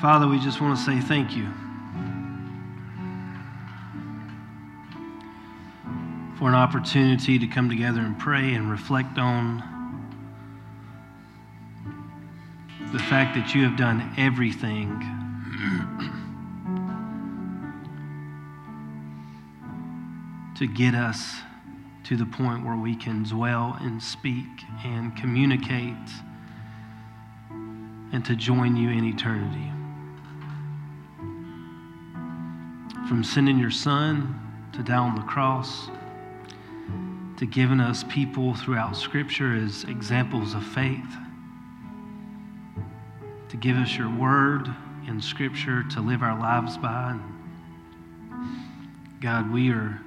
Father, we just want to say thank you for an opportunity to come together and pray and reflect on the fact that you have done everything to get us to the point where we can dwell and speak and communicate and to join you in eternity. From sending your son to die on the cross, to giving us people throughout Scripture as examples of faith, to give us your word in Scripture to live our lives by. God, we are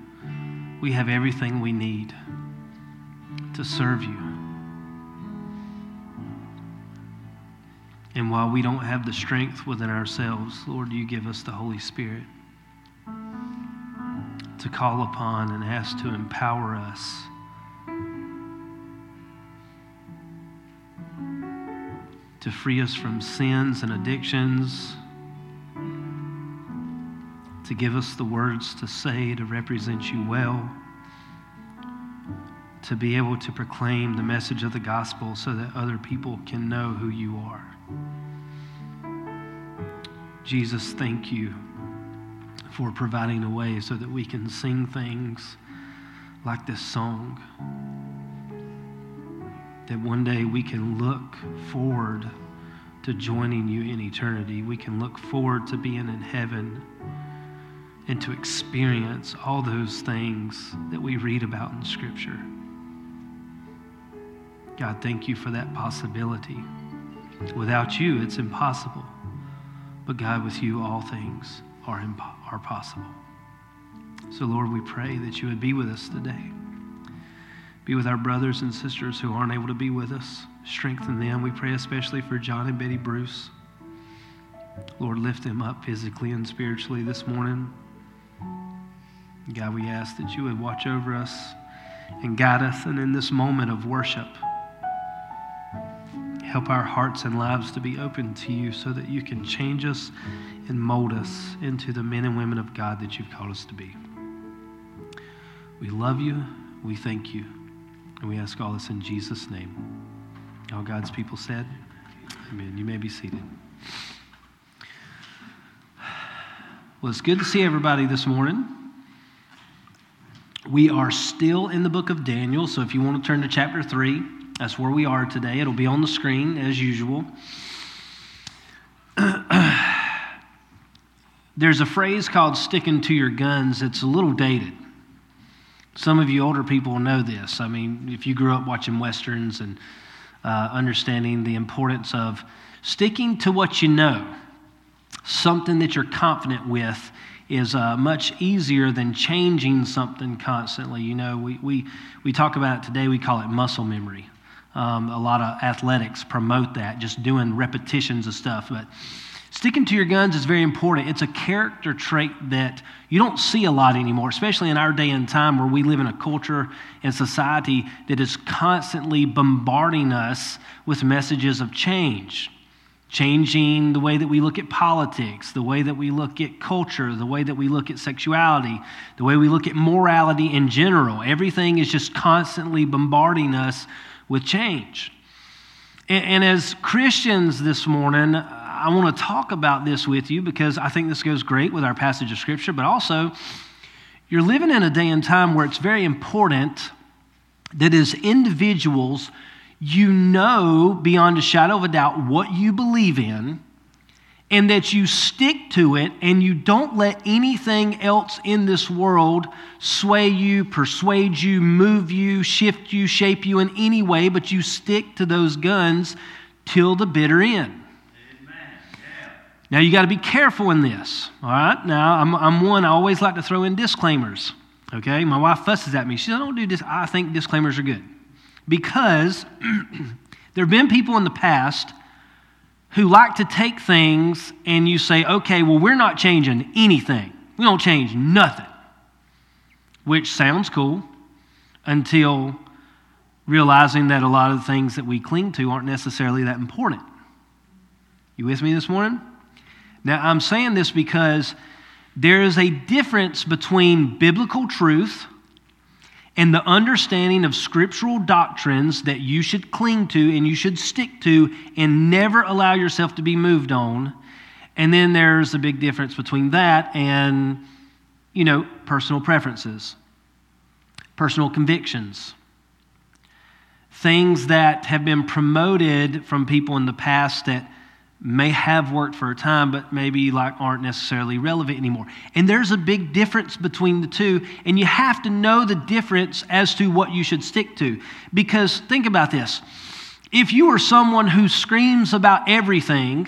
we have everything we need to serve you. And while we don't have the strength within ourselves, Lord, you give us the Holy Spirit to call upon and ask to empower us. To free us from sins and addictions, to give us the words to say to represent you well, to be able to proclaim the message of the gospel so that other people can know who you are. Jesus, thank you for providing a way so that we can sing things like this song. That one day we can look forward to joining you in eternity. We can look forward to being in heaven and to experience all those things that we read about in Scripture. God, thank you for that possibility. Without you, it's impossible. But God, with you, all things are, impo- are possible. So, Lord, we pray that you would be with us today. Be with our brothers and sisters who aren't able to be with us. Strengthen them. We pray especially for John and Betty Bruce. Lord, lift them up physically and spiritually this morning. God, we ask that you would watch over us and guide us. And in this moment of worship, help our hearts and lives to be open to you so that you can change us and mold us into the men and women of God that you've called us to be. We love you. We thank you. And we ask all this in Jesus' name. All God's people said, Amen. You may be seated. Well, it's good to see everybody this morning. We are still in the book of Daniel, so if you want to turn to chapter 3, that's where we are today. It'll be on the screen as usual. There's a phrase called sticking to your guns. It's a little dated. Some of you older people know this. I mean, if you grew up watching Westerns and uh, understanding the importance of sticking to what you know, something that you're confident with, is uh, much easier than changing something constantly. You know, we, we, we talk about it today, we call it muscle memory. Um, a lot of athletics promote that, just doing repetitions of stuff. But sticking to your guns is very important. It's a character trait that you don't see a lot anymore, especially in our day and time where we live in a culture and society that is constantly bombarding us with messages of change changing the way that we look at politics, the way that we look at culture, the way that we look at sexuality, the way we look at morality in general. Everything is just constantly bombarding us with change. And, as Christians this morning, I want to talk about this with you because I think this goes great with our passage of Scripture, but also you're living in a day and time where it's very important that as individuals, you know beyond a shadow of a doubt what you believe in, and that you stick to it and you don't let anything else in this world sway you, persuade you, move you, shift you, shape you in any way, but you stick to those guns till the bitter end. Now, you got to be careful in this, all right? Now, I'm, I'm one, I always like to throw in disclaimers, okay? My wife fusses at me. She says, I don't do this. I think disclaimers are good because there have been people in the past who like to take things and you say, okay, well, we're not changing anything. We don't change nothing, which sounds cool until realizing that a lot of the things that we cling to aren't necessarily that important. You with me this morning? Now, I'm saying this because there is a difference between biblical truth and the understanding of scriptural doctrines that you should cling to and you should stick to and never allow yourself to be moved on. And then there's a big difference between that and, you know, personal preferences, personal convictions, things that have been promoted from people in the past that may have worked for a time, but maybe like aren't necessarily relevant anymore. And there's a big difference between the two, and you have to know the difference as to what you should stick to. Because think about this. If you are someone who screams about everything,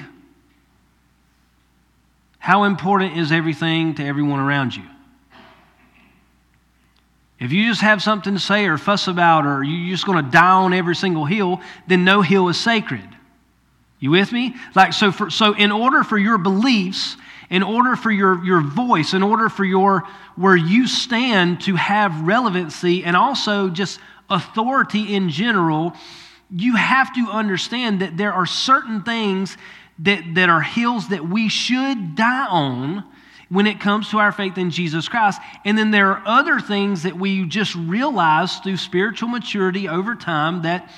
how important is everything to everyone around you? If you just have something to say or fuss about, or you're just going to die on every single hill, then no hill is sacred. You with me? Like so for, so in order for your beliefs, in order for your, your voice, in order for your where you stand to have relevancy and also just authority in general, you have to understand that there are certain things that, that are hills that we should die on when it comes to our faith in Jesus Christ. And then there are other things that we just realize through spiritual maturity over time that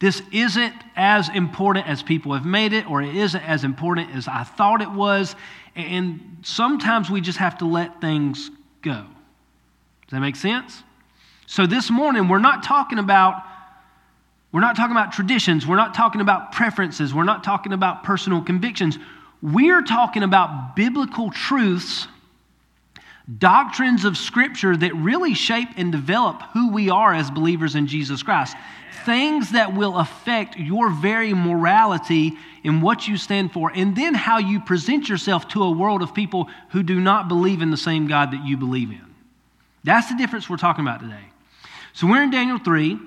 this isn't as important as people have made it, or it isn't as important as I thought it was. And sometimes we just have to let things go. Does that make sense? So this morning, we're not talking about. We're not talking about traditions. We're not talking about preferences. We're not talking about personal convictions. We're talking about biblical truths, doctrines of Scripture that really shape and develop who we are as believers in Jesus Christ things that will affect your very morality in what you stand for, and then how you present yourself to a world of people who do not believe in the same God that you believe in. That's the difference we're talking about today. So we're in Daniel 3.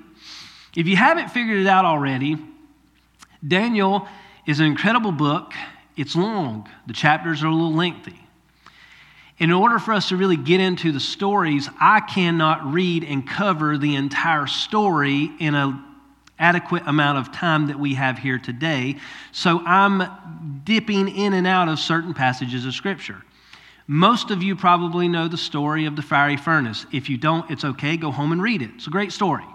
If you haven't figured it out already, Daniel is an incredible book. It's long, the chapters are a little lengthy. In order for us to really get into the stories, I cannot read and cover the entire story in an adequate amount of time that we have here today. So I'm dipping in and out of certain passages of Scripture. Most of you probably know the story of the fiery furnace. If you don't, it's okay. Go home and read it. It's a great story.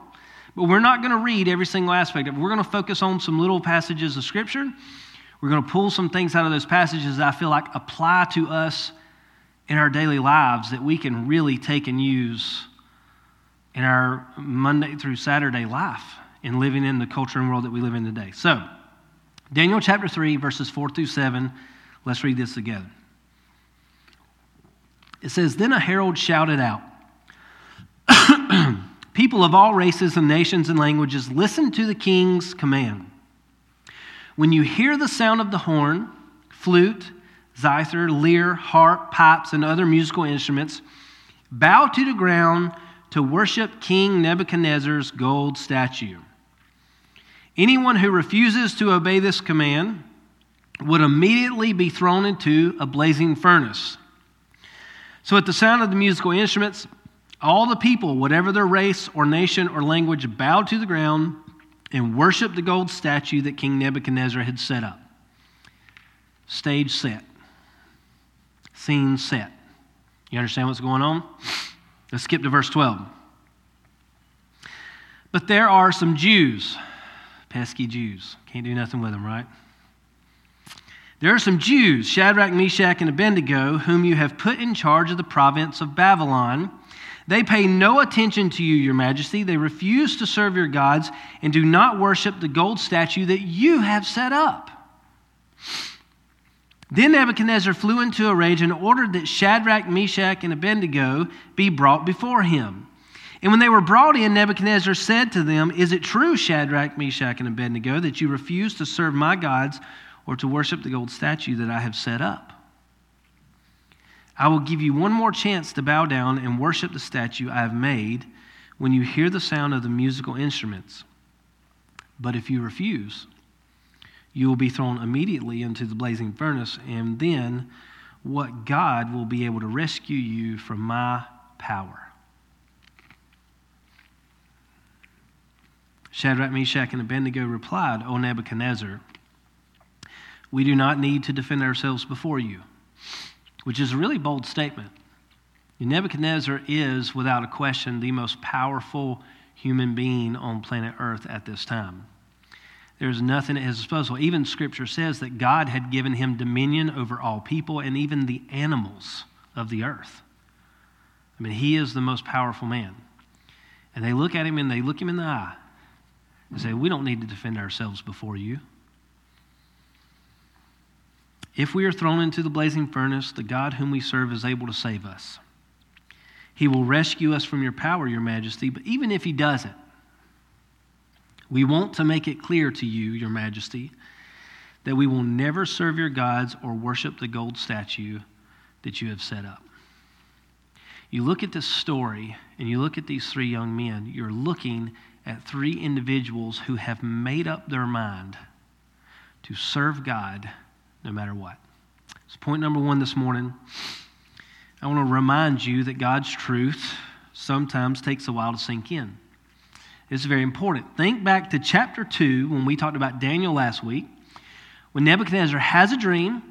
But we're not going to read every single aspect of it. We're going to focus on some little passages of Scripture. We're going to pull some things out of those passages that I feel like apply to us in our daily lives that we can really take and use in our Monday through Saturday life in living in the culture and world that we live in today. So, Daniel chapter 3, verses 4 through 7. Let's read this together. It says, Then a herald shouted out, People of all races and nations and languages, listen to the king's command. When you hear the sound of the horn, flute, zither, lyre, harp, pipes, and other musical instruments, bow to the ground to worship King Nebuchadnezzar's gold statue. Anyone who refuses to obey this command would immediately be thrown into a blazing furnace. So, at the sound of the musical instruments, all the people, whatever their race or nation or language, bowed to the ground and worshiped the gold statue that King Nebuchadnezzar had set up. Stage set scene set. You understand what's going on? Let's skip to verse 12. But there are some Jews, pesky Jews. Can't do nothing with them, right? There are some Jews, Shadrach, Meshach, and Abednego, whom you have put in charge of the province of Babylon. They pay no attention to you, your majesty. They refuse to serve your gods and do not worship the gold statue that you have set up. Then Nebuchadnezzar flew into a rage and ordered that Shadrach, Meshach, and Abednego be brought before him. And when they were brought in, Nebuchadnezzar said to them, Is it true, Shadrach, Meshach, and Abednego, that you refuse to serve my gods or to worship the gold statue that I have set up? I will give you one more chance to bow down and worship the statue I have made when you hear the sound of the musical instruments. But if you refuse, you will be thrown immediately into the blazing furnace, and then what God will be able to rescue you from my power. Shadrach, Meshach, and Abednego replied, O Nebuchadnezzar, We do not need to defend ourselves before you, which is a really bold statement. Nebuchadnezzar is, without a question, the most powerful human being on planet Earth at this time. There's nothing at his disposal. Even Scripture says that God had given him dominion over all people and even the animals of the earth. I mean, he is the most powerful man. And they look at him and they look him in the eye and say, We don't need to defend ourselves before you. If we are thrown into the blazing furnace, the God whom we serve is able to save us. He will rescue us from your power, your majesty. But even if he doesn't, we want to make it clear to you, your majesty, that we will never serve your gods or worship the gold statue that you have set up. You look at this story and you look at these three young men, you're looking at three individuals who have made up their mind to serve God no matter what. So, point number one this morning I want to remind you that God's truth sometimes takes a while to sink in. It's very important. Think back to chapter 2 when we talked about Daniel last week, when Nebuchadnezzar has a dream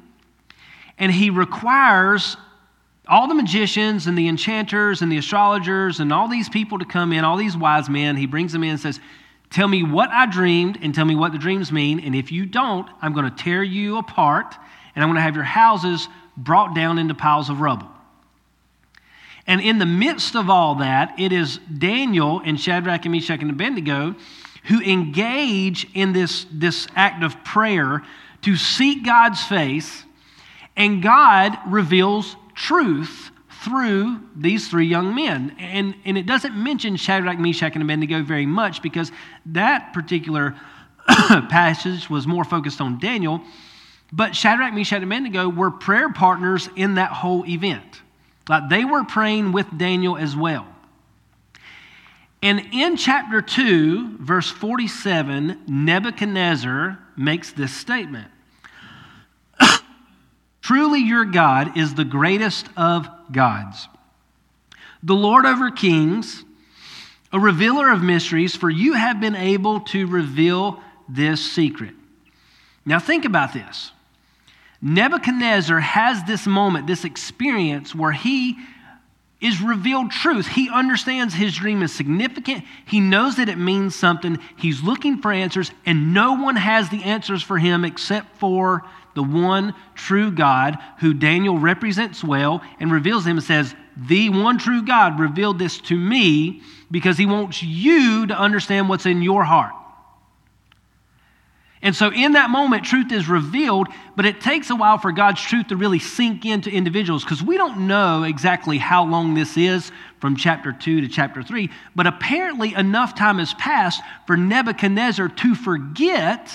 and he requires all the magicians and the enchanters and the astrologers and all these people to come in, all these wise men. He brings them in and says, Tell me what I dreamed and tell me what the dreams mean. And if you don't, I'm going to tear you apart and I'm going to have your houses brought down into piles of rubble. And in the midst of all that, it is Daniel and Shadrach and Meshach and Abednego who engage in this, this act of prayer to seek God's face, and God reveals truth through these three young men. And, and it doesn't mention Shadrach, Meshach, and Abednego very much because that particular passage was more focused on Daniel. But Shadrach, Meshach, and Abednego were prayer partners in that whole event. Like they were praying with Daniel as well. And in chapter 2, verse 47, Nebuchadnezzar makes this statement Truly, your God is the greatest of gods, the Lord over kings, a revealer of mysteries, for you have been able to reveal this secret. Now, think about this. Nebuchadnezzar has this moment, this experience where he is revealed truth. He understands his dream is significant. He knows that it means something. He's looking for answers, and no one has the answers for him except for the one true God who Daniel represents well and reveals him and says, The one true God revealed this to me because he wants you to understand what's in your heart. And so, in that moment, truth is revealed, but it takes a while for God's truth to really sink into individuals because we don't know exactly how long this is from chapter 2 to chapter 3. But apparently, enough time has passed for Nebuchadnezzar to forget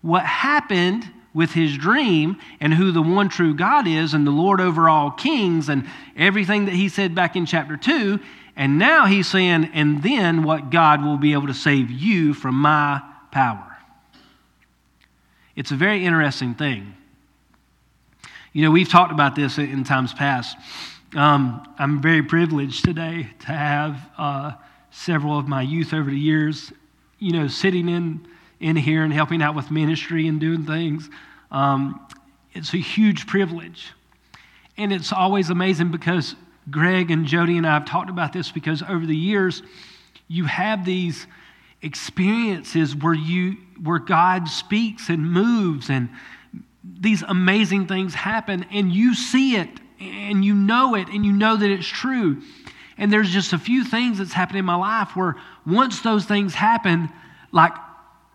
what happened with his dream and who the one true God is and the Lord over all kings and everything that he said back in chapter 2. And now he's saying, and then what God will be able to save you from my power. It's a very interesting thing. You know, we've talked about this in times past. Um, I'm very privileged today to have uh, several of my youth over the years, you know, sitting in, in here and helping out with ministry and doing things. Um, it's a huge privilege. And it's always amazing because Greg and Jody and I have talked about this because over the years, you have these experiences where you where God speaks and moves and these amazing things happen and you see it and you know it and you know that it's true. And there's just a few things that's happened in my life where once those things happen, like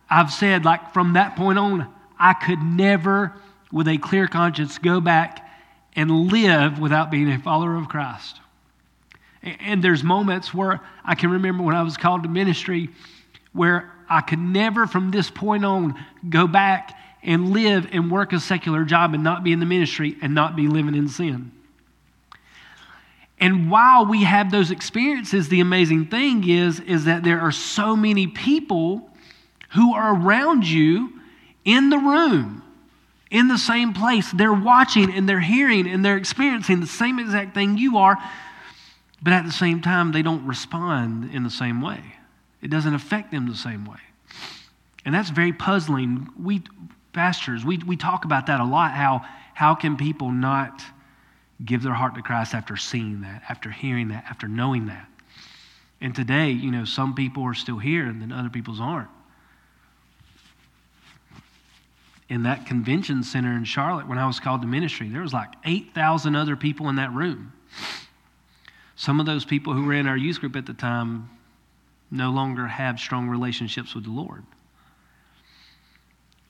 I've said, like from that point on, I could never, with a clear conscience, go back and live without being a follower of Christ. And there's moments where I can remember when I was called to ministry where I could never, from this point on, go back and live and work a secular job and not be in the ministry and not be living in sin. And while we have those experiences, the amazing thing is, is that there are so many people who are around you in the room, in the same place. They're watching and they're hearing and they're experiencing the same exact thing you are, but at the same time, they don't respond in the same way. It doesn't affect them the same way. And that's very puzzling. We, pastors, we, we talk about that a lot. How, how can people not give their heart to Christ after seeing that, after hearing that, after knowing that? And today, you know, some people are still here and then other people's aren't. In that convention center in Charlotte, when I was called to ministry, there was like 8,000 other people in that room. Some of those people who were in our youth group at the time no longer have strong relationships with the Lord.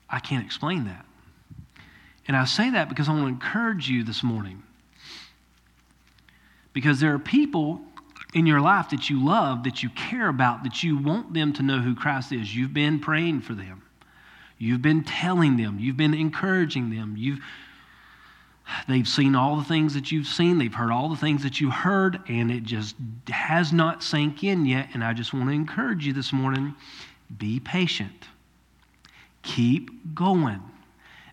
I can't explain that. And I say that because I want to encourage you this morning. Because there are people in your life that you love, that you care about, that you want them to know who Christ is. You've been praying for them. You've been telling them. You've been encouraging them. You've They've seen all the things that you've seen, they've heard all the things that you heard, and it just has not sank in yet. And I just want to encourage you this morning be patient, keep going.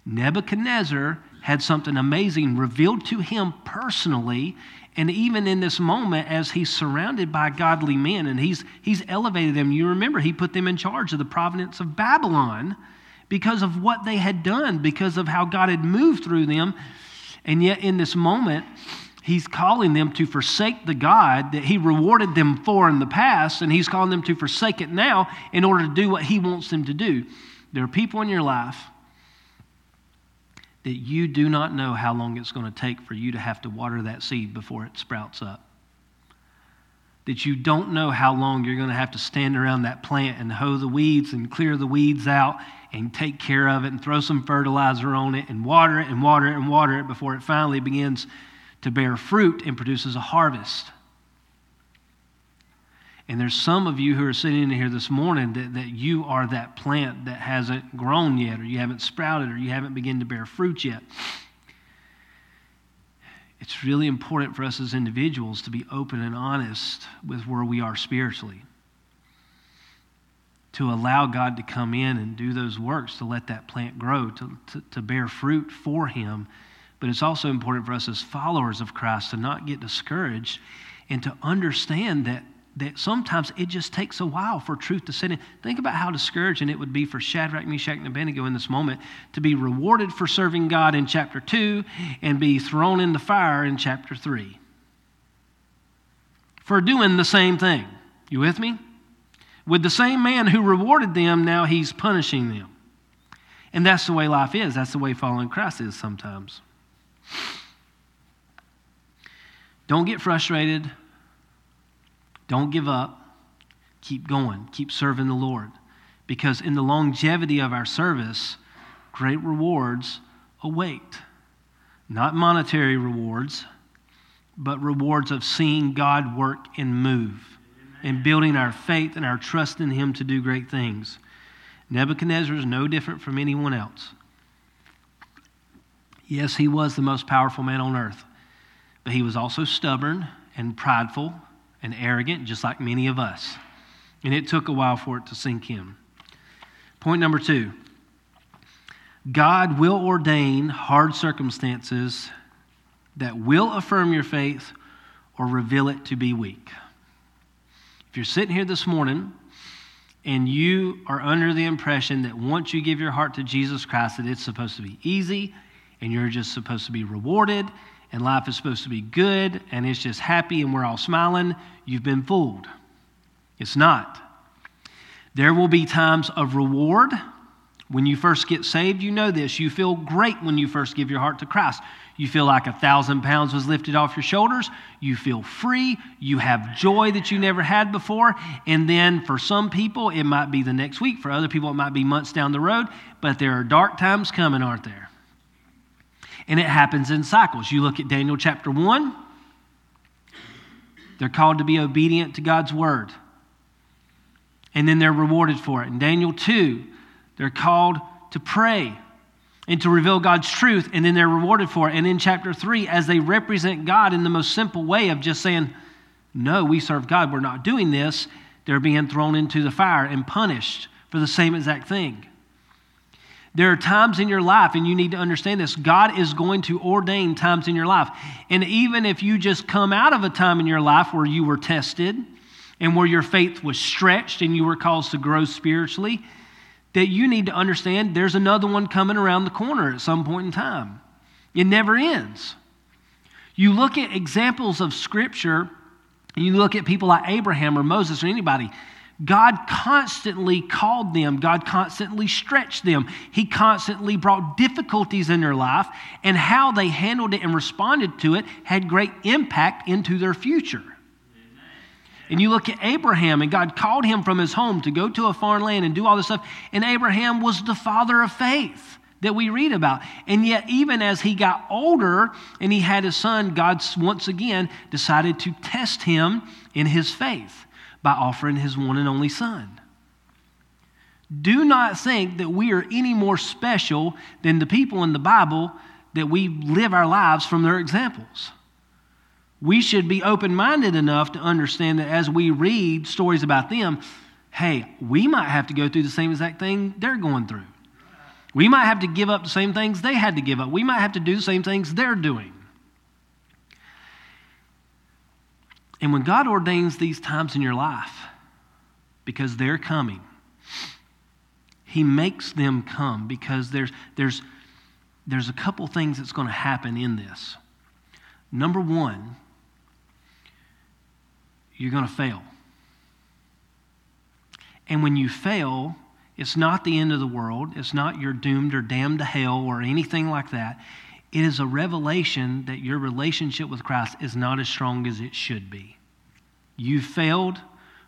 Nebuchadnezzar had something amazing revealed to him personally. And even in this moment, as he's surrounded by godly men and he's, he's elevated them, you remember he put them in charge of the province of Babylon because of what they had done, because of how God had moved through them. And yet, in this moment, he's calling them to forsake the God that he rewarded them for in the past, and he's calling them to forsake it now in order to do what he wants them to do. There are people in your life that you do not know how long it's going to take for you to have to water that seed before it sprouts up. That you don't know how long you're going to have to stand around that plant and hoe the weeds and clear the weeds out and take care of it and throw some fertilizer on it and water it and water it and water it before it finally begins to bear fruit and produces a harvest. And there's some of you who are sitting in here this morning that, that you are that plant that hasn't grown yet, or you haven't sprouted, or you haven't begun to bear fruit yet. It's really important for us as individuals to be open and honest with where we are spiritually to allow God to come in and do those works to let that plant grow, to, to, to, bear fruit for Him. But it's also important for us as followers of Christ to not get discouraged and to understand that, that sometimes it just takes a while for truth to set in. Think about how discouraging it would be for Shadrach, Meshach, and Abednego in this moment to be rewarded for serving God in chapter 2 and be thrown in the fire in chapter 3 for doing the same thing. You with me? With the same man who rewarded them, now he's punishing them. And that's the way life is. That's the way following Christ is sometimes. Don't get frustrated. Don't give up. Keep going. Keep serving the Lord. Because in the longevity of our service, great rewards await. Not monetary rewards, but rewards of seeing God work and move and building our faith and our trust in Him to do great things. Nebuchadnezzar is no different from anyone else. Yes, he was the most powerful man on earth, but he was also stubborn and prideful and arrogant, just like many of us. And it took a while for it to sink in. Point number two God will ordain hard circumstances that will affirm your faith or reveal it to be weak. If you're sitting here this morning and you are under the impression that once you give your heart to Jesus Christ, that it's supposed to be easy and you're just supposed to be rewarded and life is supposed to be good and it's just happy and we're all smiling, you've been fooled. It's not. There will be times of reward. When you first get saved, you know this. You feel great when you first give your heart to Christ. You feel like a thousand pounds was lifted off your shoulders. You feel free. You have joy that you never had before. And then for some people, it might be the next week. For other people, it might be months down the road. But there are dark times coming, aren't there? And it happens in cycles. You look at Daniel chapter 1, they're called to be obedient to God's word. And then they're rewarded for it. In Daniel 2, they're called to pray and to reveal God's truth, and then they're rewarded for it. And in chapter 3, as they represent God in the most simple way of just saying, No, we serve God, we're not doing this, they're being thrown into the fire and punished for the same exact thing. There are times in your life, and you need to understand this God is going to ordain times in your life. And even if you just come out of a time in your life where you were tested and where your faith was stretched and you were caused to grow spiritually, that you need to understand there's another one coming around the corner at some point in time. It never ends. You look at examples of Scripture, and you look at people like Abraham or Moses or anybody, God constantly called them, God constantly stretched them, He constantly brought difficulties in their life, and how they handled it and responded to it had great impact into their future. And you look at Abraham, and God called him from his home to go to a foreign land and do all this stuff. And Abraham was the father of faith that we read about. And yet, even as he got older and he had his son, God once again decided to test him in his faith by offering his one and only son. Do not think that we are any more special than the people in the Bible that we live our lives from their examples. We should be open minded enough to understand that as we read stories about them, hey, we might have to go through the same exact thing they're going through. We might have to give up the same things they had to give up. We might have to do the same things they're doing. And when God ordains these times in your life, because they're coming, He makes them come because there's, there's, there's a couple things that's going to happen in this. Number one, you're going to fail. And when you fail, it's not the end of the world. It's not you're doomed or damned to hell or anything like that. It is a revelation that your relationship with Christ is not as strong as it should be. You failed.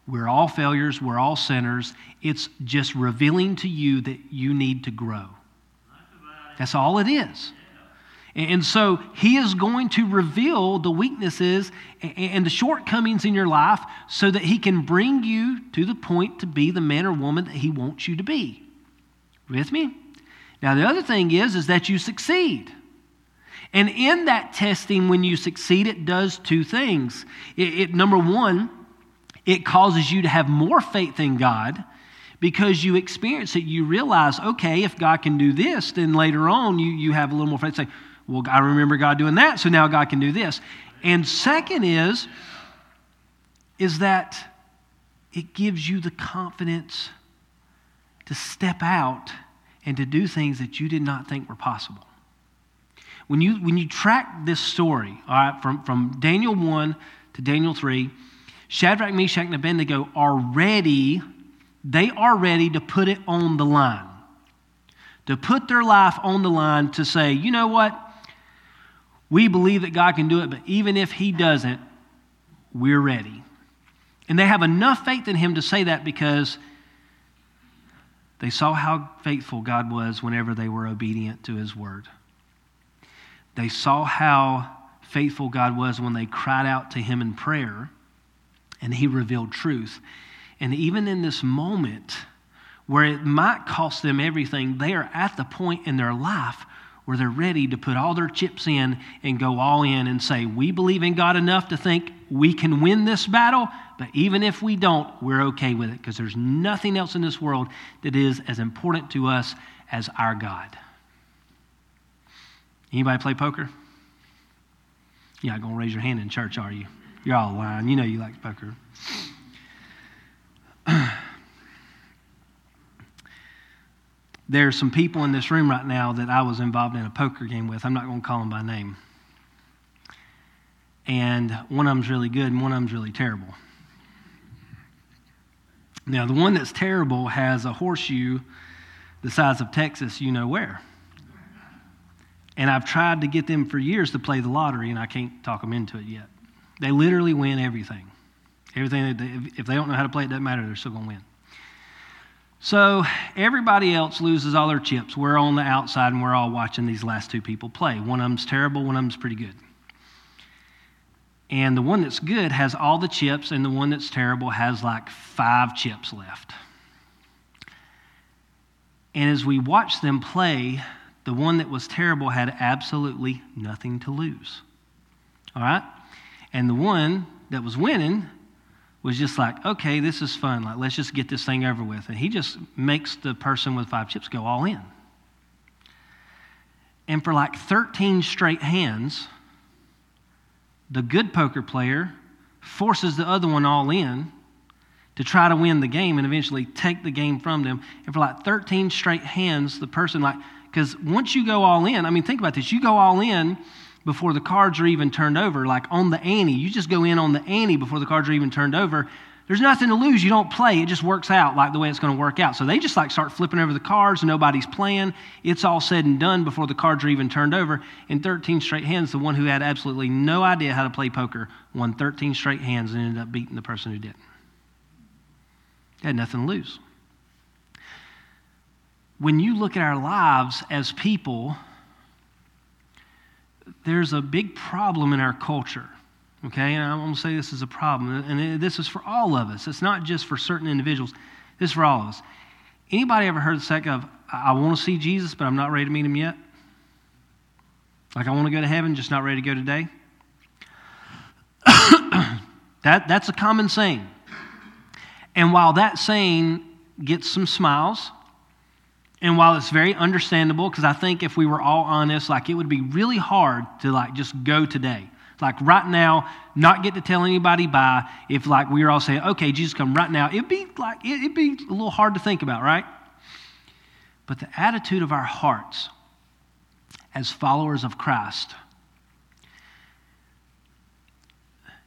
We're all failures. We're all sinners. It's just revealing to you that you need to grow. That's all it is. And so he is going to reveal the weaknesses and the shortcomings in your life so that he can bring you to the point to be the man or woman that he wants you to be. With me? Now the other thing is is that you succeed. And in that testing when you succeed it does two things. It, it number 1, it causes you to have more faith in God because you experience it. You realize, okay, if God can do this, then later on you, you have a little more faith. Say, well, I remember God doing that, so now God can do this. And second is, is that it gives you the confidence to step out and to do things that you did not think were possible. When you, when you track this story, all right, from, from Daniel 1 to Daniel 3, Shadrach, Meshach, and Abednego are ready, they are ready to put it on the line. To put their life on the line to say, you know what? We believe that God can do it, but even if He doesn't, we're ready. And they have enough faith in Him to say that because they saw how faithful God was whenever they were obedient to His word. They saw how faithful God was when they cried out to Him in prayer and He revealed truth. And even in this moment where it might cost them everything, they are at the point in their life where they're ready to put all their chips in and go all in and say, We believe in God enough to think we can win this battle, but even if we don't, we're okay with it because there's nothing else in this world that is as important to us as our God. Anybody play poker? You're not going to raise your hand in church, are you? You're all lying. You know you like poker. There's some people in this room right now that I was involved in a poker game with. I'm not going to call them by name. And one of them's really good and one of them's really terrible. Now, the one that's terrible has a horseshoe the size of Texas, you know where. And I've tried to get them for years to play the lottery, and I can't talk them into it yet. They literally win everything. Everything, if they don't know how to play, it doesn't matter, they're still going to win. So everybody else loses all their chips. We're on the outside and we're all watching these last two people play. One of them's terrible, one of them's pretty good. And the one that's good has all the chips, and the one that's terrible has like five chips left. And as we watch them play, the one that was terrible had absolutely nothing to lose. All right? And the one that was winning was just like, okay, this is fun. Like, let's just get this thing over with. And he just makes the person with five chips go all in. And for like 13 straight hands, the good poker player forces the other one all in, to try to win the game and eventually take the game from them. And for like 13 straight hands, the person, like, because once you go all in, I mean, think about this. You go all in before the cards are even turned over, like on the ante. You just go in on the ante before the cards are even turned over. There's nothing to lose. You don't play. It just works out like the way it's going to work out. So they just like start flipping over the cards. Nobody's playing. It's all said and done before the cards are even turned over. In 13 straight hands, the one who had absolutely no idea how to play poker won 13 straight hands and ended up beating the person who didn't. They had nothing to lose. When you look at our lives as people, there's a big problem in our culture Okay, and I'm going to say this is a problem, and this is for all of us. It's not just for certain individuals. This is for all of us. Anybody ever heard the second of, I want to see Jesus, but I'm not ready to meet him yet? Like I want to go to heaven, just not ready to go today? that, that's a common saying. And while that saying gets some smiles, and while it's very understandable, because I think if we were all honest, like it would be really hard to like just go today. Like right now, not get to tell anybody bye. If like we were all saying, okay, Jesus, come right now, it'd be like it'd be a little hard to think about, right? But the attitude of our hearts as followers of Christ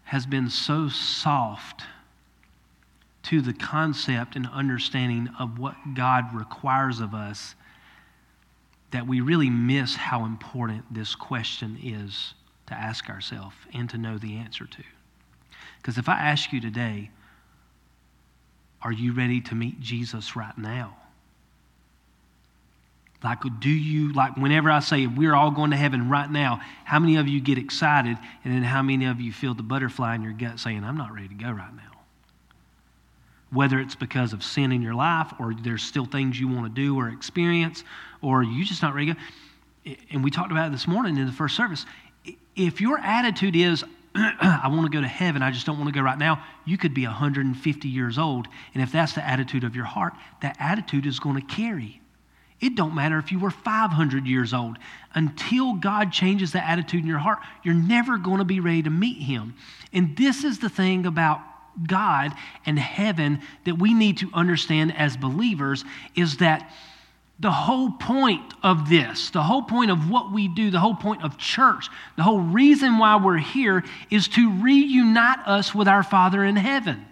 has been so soft to the concept and understanding of what God requires of us that we really miss how important this question is to ask ourselves and to know the answer to. Because if I ask you today, are you ready to meet Jesus right now? Like, do you, like, whenever I say we're all going to heaven right now, how many of you get excited? And then how many of you feel the butterfly in your gut saying, I'm not ready to go right now? Whether it's because of sin in your life or there's still things you want to do or experience or you just not ready. And we talked about it this morning in the first service if your attitude is, I want to go to heaven, I just don't want to go right now, you could be 150 years old. And if that's the attitude of your heart, that attitude is going to carry. It don't matter if you were 500 years old. Until God changes the attitude in your heart, you're never going to be ready to meet him. And this is the thing about God and heaven that we need to understand as believers is that the whole point of this, the whole point of what we do, the whole point of church, the whole reason why we're here is to reunite us with our Father in heaven.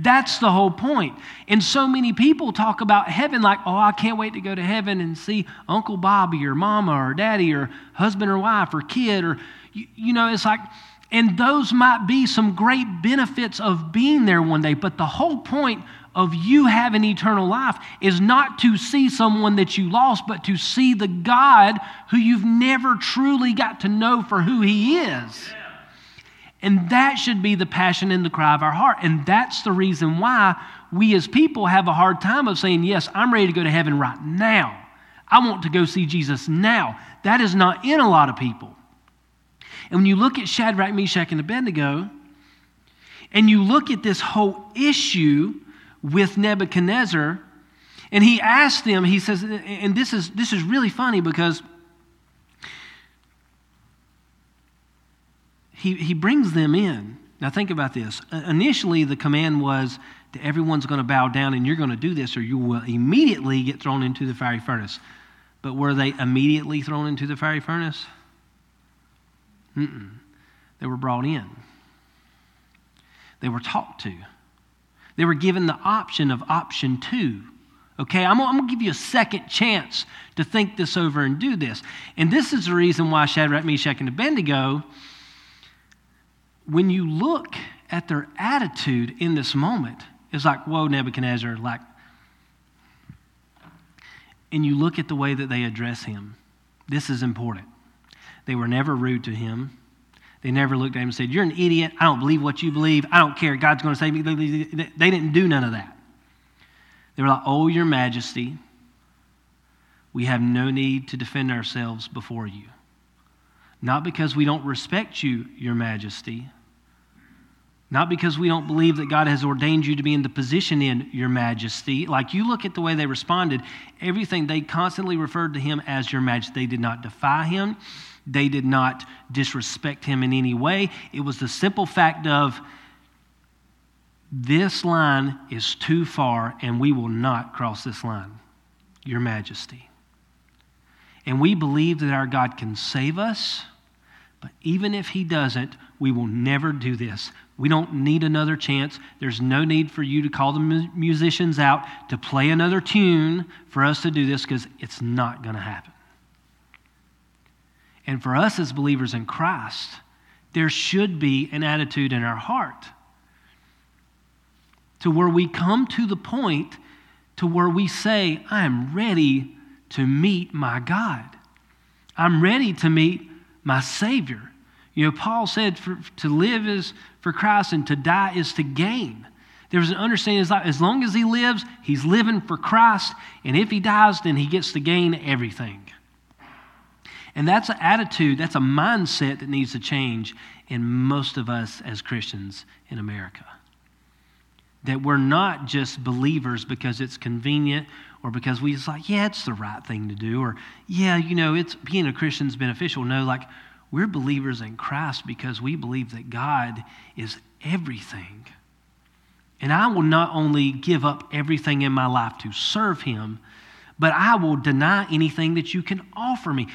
That's the whole point. And so many people talk about heaven like, oh, I can't wait to go to heaven and see Uncle Bobby or Mama or Daddy or husband or wife or kid or, you, you know, it's like, and those might be some great benefits of being there one day, but the whole point of you having eternal life is not to see someone that you lost, but to see the God who you've never truly got to know for who He is. And that should be the passion and the cry of our heart. And that's the reason why we as people have a hard time of saying, Yes, I'm ready to go to heaven right now. I want to go see Jesus now. That is not in a lot of people. And when you look at Shadrach, Meshach, and Abednego, and you look at this whole issue with Nebuchadnezzar. And he asked them, he says, and this is, this is really funny because he, he brings them in. Now, think about this. Uh, initially, the command was that everyone's going to bow down and you're going to do this or you will immediately get thrown into the fiery furnace. But were they immediately thrown into the fiery furnace? Mm-mm. They were brought in, they were talked to. They were given the option of option two. Okay, I'm, I'm going to give you a second chance to think this over and do this. And this is the reason why Shadrach, Meshach, and Abednego, when you look at their attitude in this moment, it's like, whoa, Nebuchadnezzar, like, and you look at the way that they address him. This is important. They were never rude to him. They never looked at him and said, You're an idiot. I don't believe what you believe. I don't care. God's going to save me. They didn't do none of that. They were like, Oh, Your Majesty, we have no need to defend ourselves before you. Not because we don't respect you, Your Majesty. Not because we don't believe that God has ordained you to be in the position in Your Majesty. Like you look at the way they responded, everything, they constantly referred to Him as Your Majesty. They did not defy Him. They did not disrespect him in any way. It was the simple fact of This line is too far, and we will not cross this line, Your Majesty. And we believe that our God can save us, but even if He doesn't, we will never do this. We don't need another chance. There's no need for you to call the musicians out to play another tune for us to do this because it's not going to happen. And for us as believers in Christ, there should be an attitude in our heart to where we come to the point to where we say, I am ready to meet my God. I'm ready to meet my Savior. You know, Paul said for, to live is for Christ and to die is to gain. There's an understanding that as long as he lives, he's living for Christ, and if he dies, then he gets to gain everything. And that's an attitude, that's a mindset that needs to change in most of us as Christians in America. That we're not just believers because it's convenient or because we just like, yeah, it's the right thing to do, or yeah, you know, it's being a Christian's beneficial. No, like we're believers in Christ because we believe that God is everything. And I will not only give up everything in my life to serve Him, but I will deny anything that you can offer me.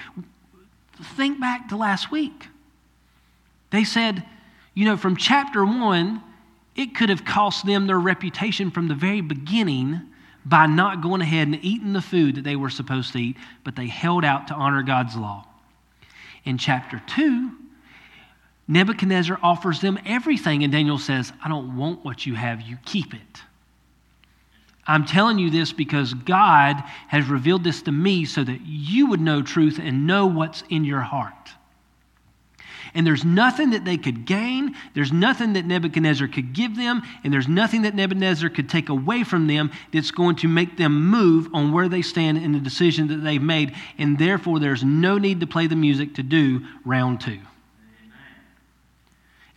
Think back to last week. They said, you know, from chapter one, it could have cost them their reputation from the very beginning by not going ahead and eating the food that they were supposed to eat, but they held out to honor God's law. In chapter 2, Nebuchadnezzar offers them everything, and Daniel says, I don't want what you have, you keep it. I'm telling you this because God has revealed this to me so that you would know truth and know what's in your heart. And there's nothing that they could gain, there's nothing that Nebuchadnezzar could give them, and there's nothing that Nebuchadnezzar could take away from them that's going to make them move on where they stand in the decision that they've made. And therefore, there's no need to play the music to do round two.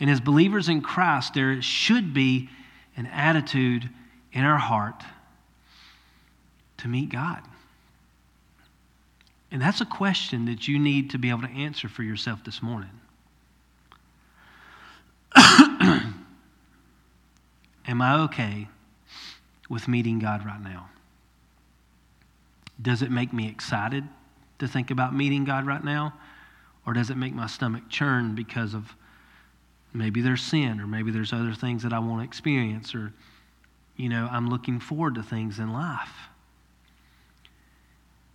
And as believers in Christ, there should be an attitude in our heart to meet God. And that's a question that you need to be able to answer for yourself this morning. Am I okay with meeting God right now? Does it make me excited to think about meeting God right now? Or does it make my stomach churn because of maybe there's sin or maybe there's other things that I want to experience or, you know, I'm looking forward to things in life?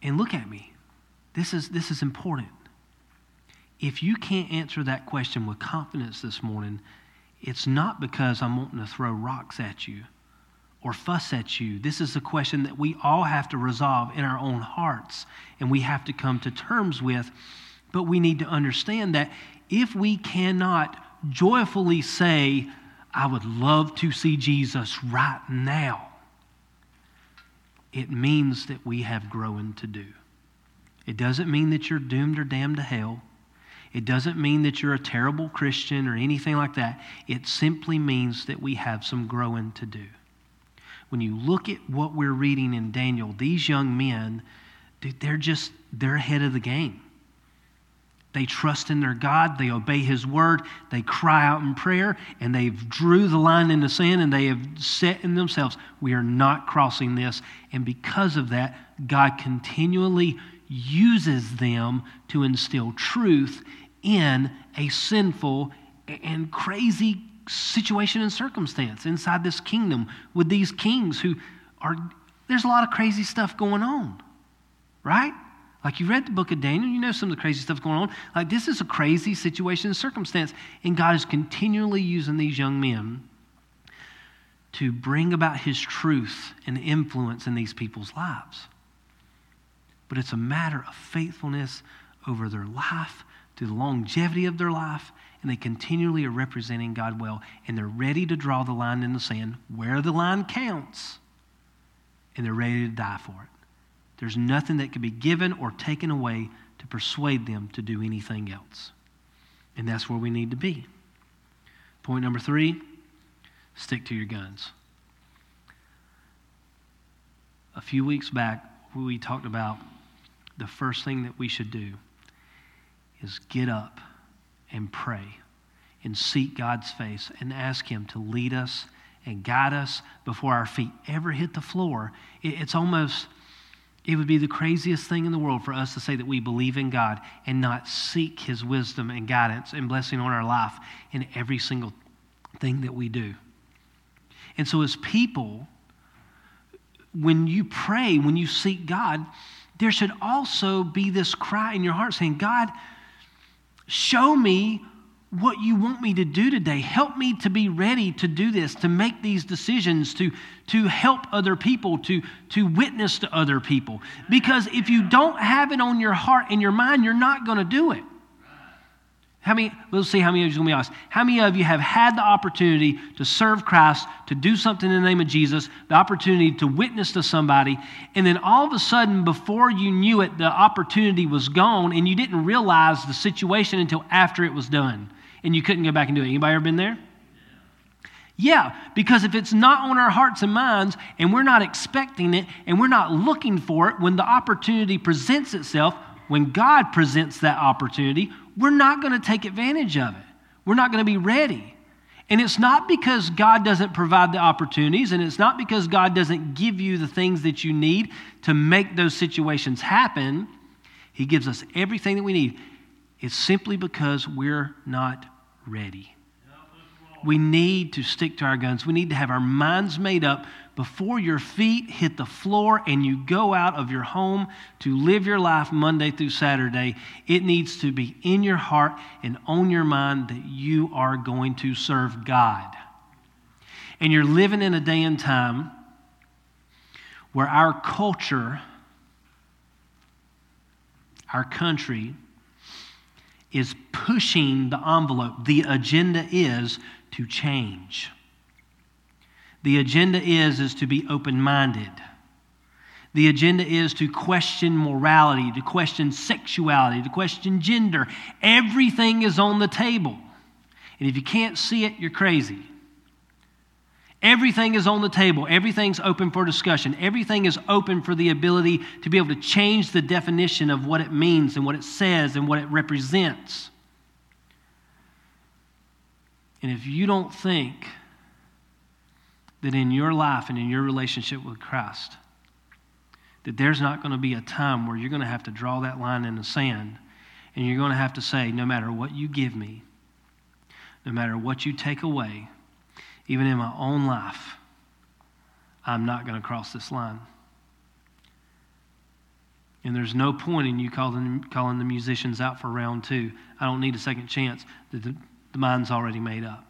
And look at me. This is, this is important. If you can't answer that question with confidence this morning, it's not because I'm wanting to throw rocks at you or fuss at you. This is a question that we all have to resolve in our own hearts and we have to come to terms with. But we need to understand that if we cannot joyfully say, I would love to see Jesus right now, it means that we have growing to do. It doesn't mean that you're doomed or damned to hell. It doesn't mean that you're a terrible Christian or anything like that. It simply means that we have some growing to do. When you look at what we're reading in Daniel, these young men, dude, they're just, they're ahead of the game. They trust in their God, they obey His word, they cry out in prayer, and they've drew the line in the sand and they have set in themselves, we are not crossing this. And because of that, God continually uses them to instill truth in a sinful and crazy situation and circumstance inside this kingdom with these kings who are, there's a lot of crazy stuff going on, right? Like you read the book of Daniel, you know some of the crazy stuff going on. Like this is a crazy situation and circumstance, and God is continually using these young men to bring about his truth and influence in these people's lives. But it's a matter of faithfulness over their life through the longevity of their life, and they continually are representing God well, and they're ready to draw the line in the sand where the line counts, and they're ready to die for it. There's nothing that can be given or taken away to persuade them to do anything else. And that's where we need to be. Point number three stick to your guns. A few weeks back, we talked about the first thing that we should do is get up and pray and seek God's face and ask Him to lead us and guide us before our feet ever hit the floor. It's almost, it would be the craziest thing in the world for us to say that we believe in God and not seek His wisdom and guidance and blessing on our life in every single thing that we do. And so, as people, when you pray, when you seek God, there should also be this cry in your heart saying, God, show me what you want me to do today. Help me to be ready to do this, to make these decisions, to, to help other people, to, to witness to other people. Because if you don't have it on your heart and your mind, you're not going to do it. How many, let's see how many of you, let me ask, how many of you have had the opportunity to serve Christ, to do something in the name of Jesus, the opportunity to witness to somebody, and then all of a sudden, before you knew it, the opportunity was gone, and you didn't realize the situation until after it was done, and you couldn't go back and do it? Anybody ever been there? Yeah, because if it's not on our hearts and minds, and we're not expecting it, and we're not looking for it, when the opportunity presents itself, when God presents that opportunity, we're not going to take advantage of it. We're not going to be ready. And it's not because God doesn't provide the opportunities, and it's not because God doesn't give you the things that you need to make those situations happen. He gives us everything that we need. It's simply because we're not ready. We need to stick to our guns. We need to have our minds made up before your feet hit the floor and you go out of your home to live your life Monday through Saturday, it needs to be in your heart and on your mind that you are going to serve God. And you're living in a day and time where our culture, our country, is pushing the envelope. The agenda is to change. The agenda is, is to be open minded. The agenda is to question morality, to question sexuality, to question gender. Everything is on the table. And if you can't see it, you're crazy. Everything is on the table. Everything's open for discussion. Everything is open for the ability to be able to change the definition of what it means and what it says and what it represents. And if you don't think that in your life and in your relationship with Christ, that there's not going to be a time where you're going to have to draw that line in the sand and you're going to have to say, no matter what you give me, no matter what you take away, even in my own life, I'm not going to cross this line. And there's no point in you calling, calling the musicians out for round two. I don't need a second chance. The, mind's already made up.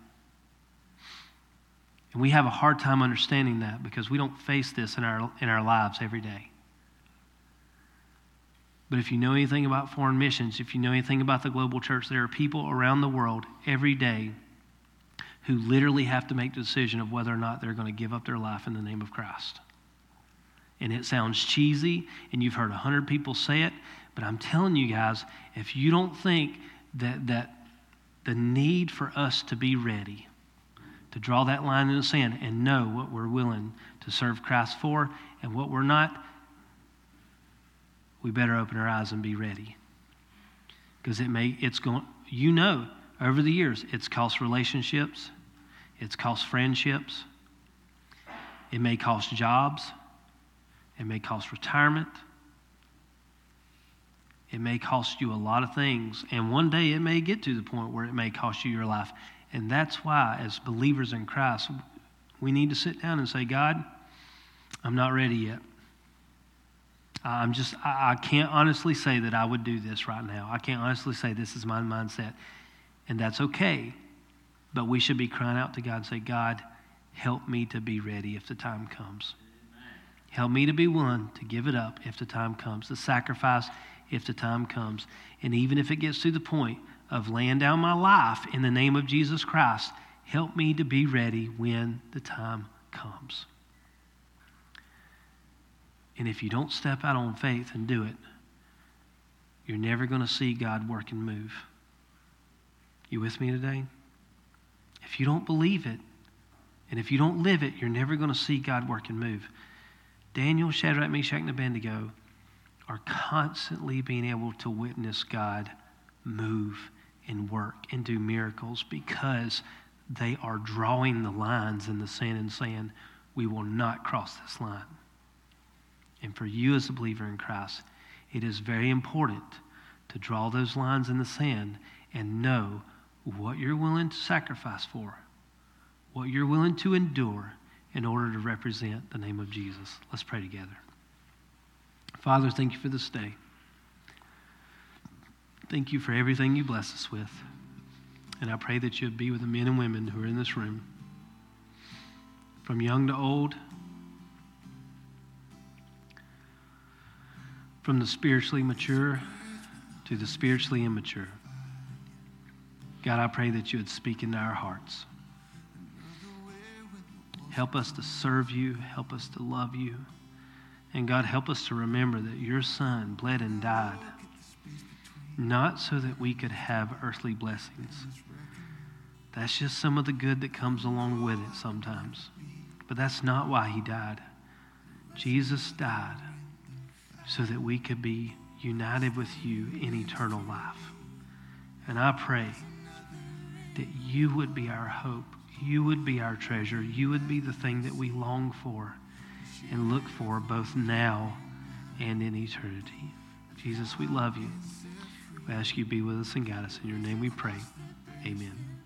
And we have a hard time understanding that because we don't face this in our, in our lives every day. But if you know anything about foreign missions, if you know anything about the global church, there are people around the world every day who literally have to make the decision of whether or not they're going to give up their life in the name of Christ. And it sounds cheesy, and you've heard a hundred people say it, but I'm telling you guys, if you don't think that, that the need for us to be ready, to draw that line in the sand and know what we're willing to serve Christ for and what we're not, we better open our eyes and be ready. Because it may, it's going, you know, over the years, it's cost relationships, it's cost friendships, it may cost jobs, it may cost retirement, it may cost you a lot of things, and one day it may get to the point where it may cost you your life. And that's why, as believers in Christ, we need to sit down and say, God, I'm not ready yet. I'm just, I can't honestly say that I would do this right now. I can't honestly say this is my mindset. And that's okay. But we should be crying out to God and say, God, help me to be ready if the time comes. Help me to be willing to give it up if the time comes, to sacrifice if the time comes. And even if it gets to the point of laying down my life in the name of Jesus Christ, help me to be ready when the time comes. And if you don't step out on faith and do it, you're never going to see God work and move. You with me today? If you don't believe it, and if you don't live it, you're never going to see God work and move. Daniel, Shadrach, Meshach, and Abednego are constantly being able to witness God move and work and do miracles because they are drawing the lines in the sand and saying, We will not cross this line. And for you as a believer in Christ, it is very important to draw those lines in the sand and know what you're willing to sacrifice for, what you're willing to endure in order to represent the name of Jesus. Let's pray together. Father, thank you for this day. Thank you for everything you bless us with. And I pray that you'd be with the men and women who are in this room, from young to old, from the spiritually mature to the spiritually immature. God, I pray that you would speak into our hearts. Help us to serve you, help us to love you. And God, help us to remember that your Son bled and died, not so that we could have earthly blessings. That's just some of the good that comes along with it sometimes. But that's not why he died. Jesus died so that we could be united with you in eternal life. And I pray that you would be our hope, you would be our treasure, you would be the thing that we long for and look for both now and in eternity. Jesus, we love you. We ask you to be with us and guide us. In your name we pray. Amen.